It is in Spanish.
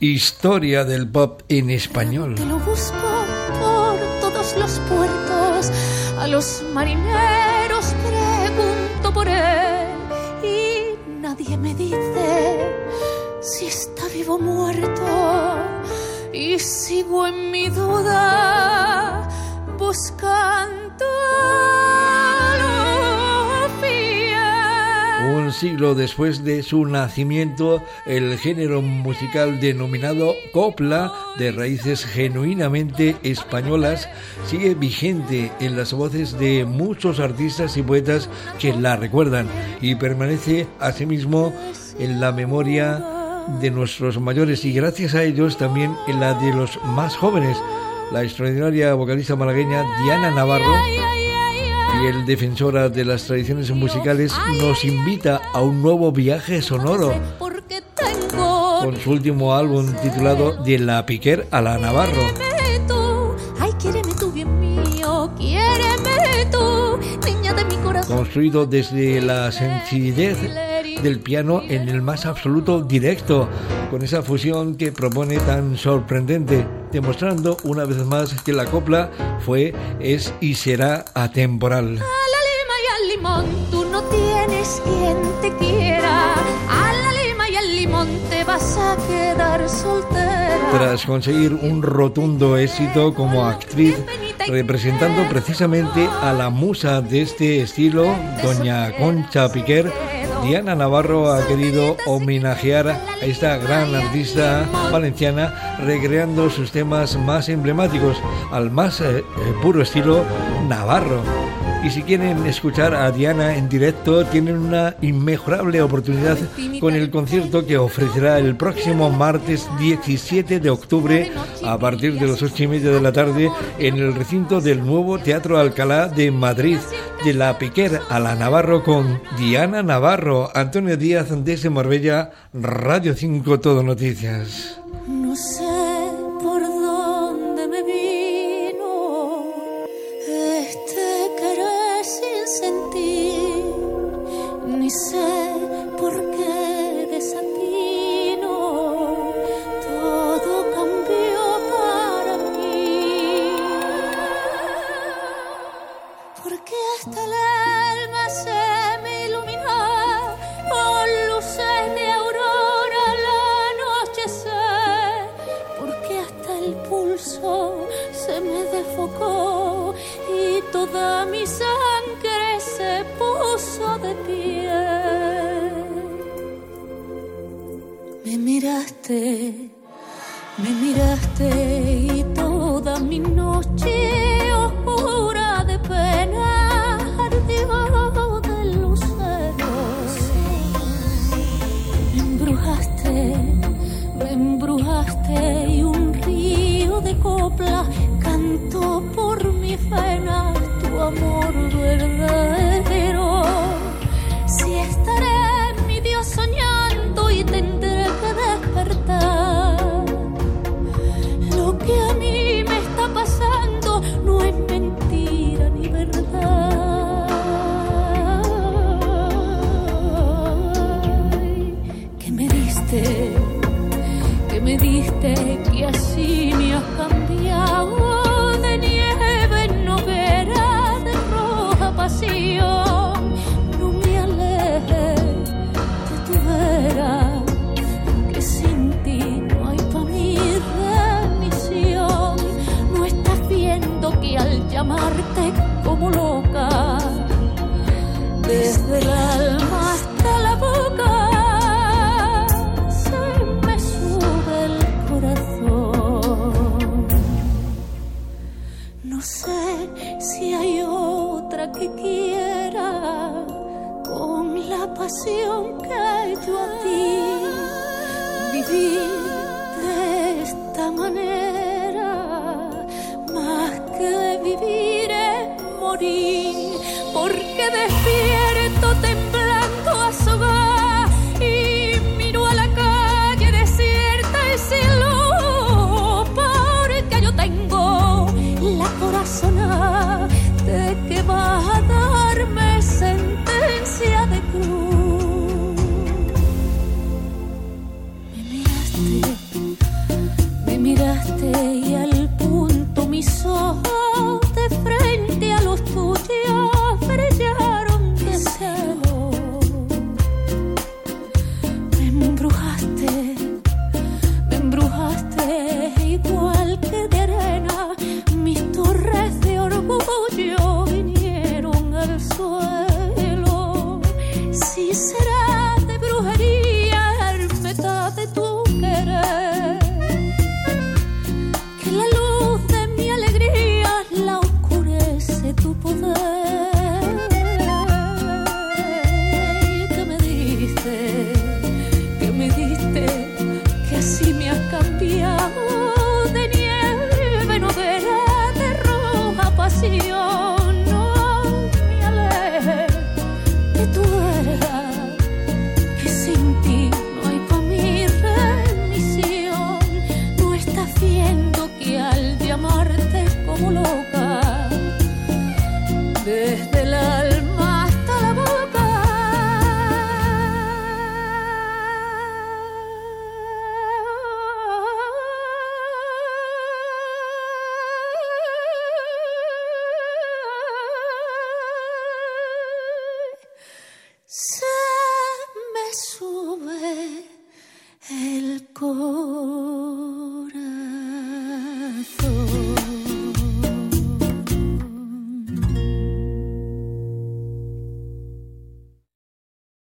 Historia del pop en español. Te lo busco por todos los puertos, a los marineros pregunto por él y nadie me dice si está vivo o muerto y sigo en mi duda buscando Siglo después de su nacimiento, el género musical denominado copla, de raíces genuinamente españolas, sigue vigente en las voces de muchos artistas y poetas que la recuerdan y permanece asimismo en la memoria de nuestros mayores y gracias a ellos también en la de los más jóvenes. La extraordinaria vocalista malagueña Diana Navarro fiel defensora de las tradiciones musicales, nos invita a un nuevo viaje sonoro con su último álbum titulado De la Piquer a la Navarro. Construido desde la sencillez del piano en el más absoluto directo, con esa fusión que propone tan sorprendente, demostrando una vez más que la copla fue, es y será atemporal. A la lima y al limón, tú no tienes quien te quiera. A la lima y al limón te vas a quedar soltera. Tras conseguir un rotundo éxito como actriz, representando precisamente a la musa de este estilo, doña Concha Piquer, Diana Navarro ha querido homenajear a esta gran artista valenciana recreando sus temas más emblemáticos al más eh, eh, puro estilo Navarro. Y si quieren escuchar a Diana en directo, tienen una inmejorable oportunidad con el concierto que ofrecerá el próximo martes 17 de octubre a partir de las ocho y media de la tarde en el recinto del nuevo Teatro Alcalá de Madrid, de la Piquer a la Navarro con Diana Navarro, Antonio Díaz desde Marbella, Radio 5 Todo Noticias. No sé me miraste y diste que así me cambiado de nieve en hoguera de roja pasión. La pasión que yo a ti. Vivir de esta manera más que vivir es morir porque despierto temblando a sogar y miro a la calle desierta y sin luz porque yo tengo la corazón embrujaste, me embrujaste igual que de arena. Mis torres de orgullo vinieron al suelo. Si será se me sube el corazón.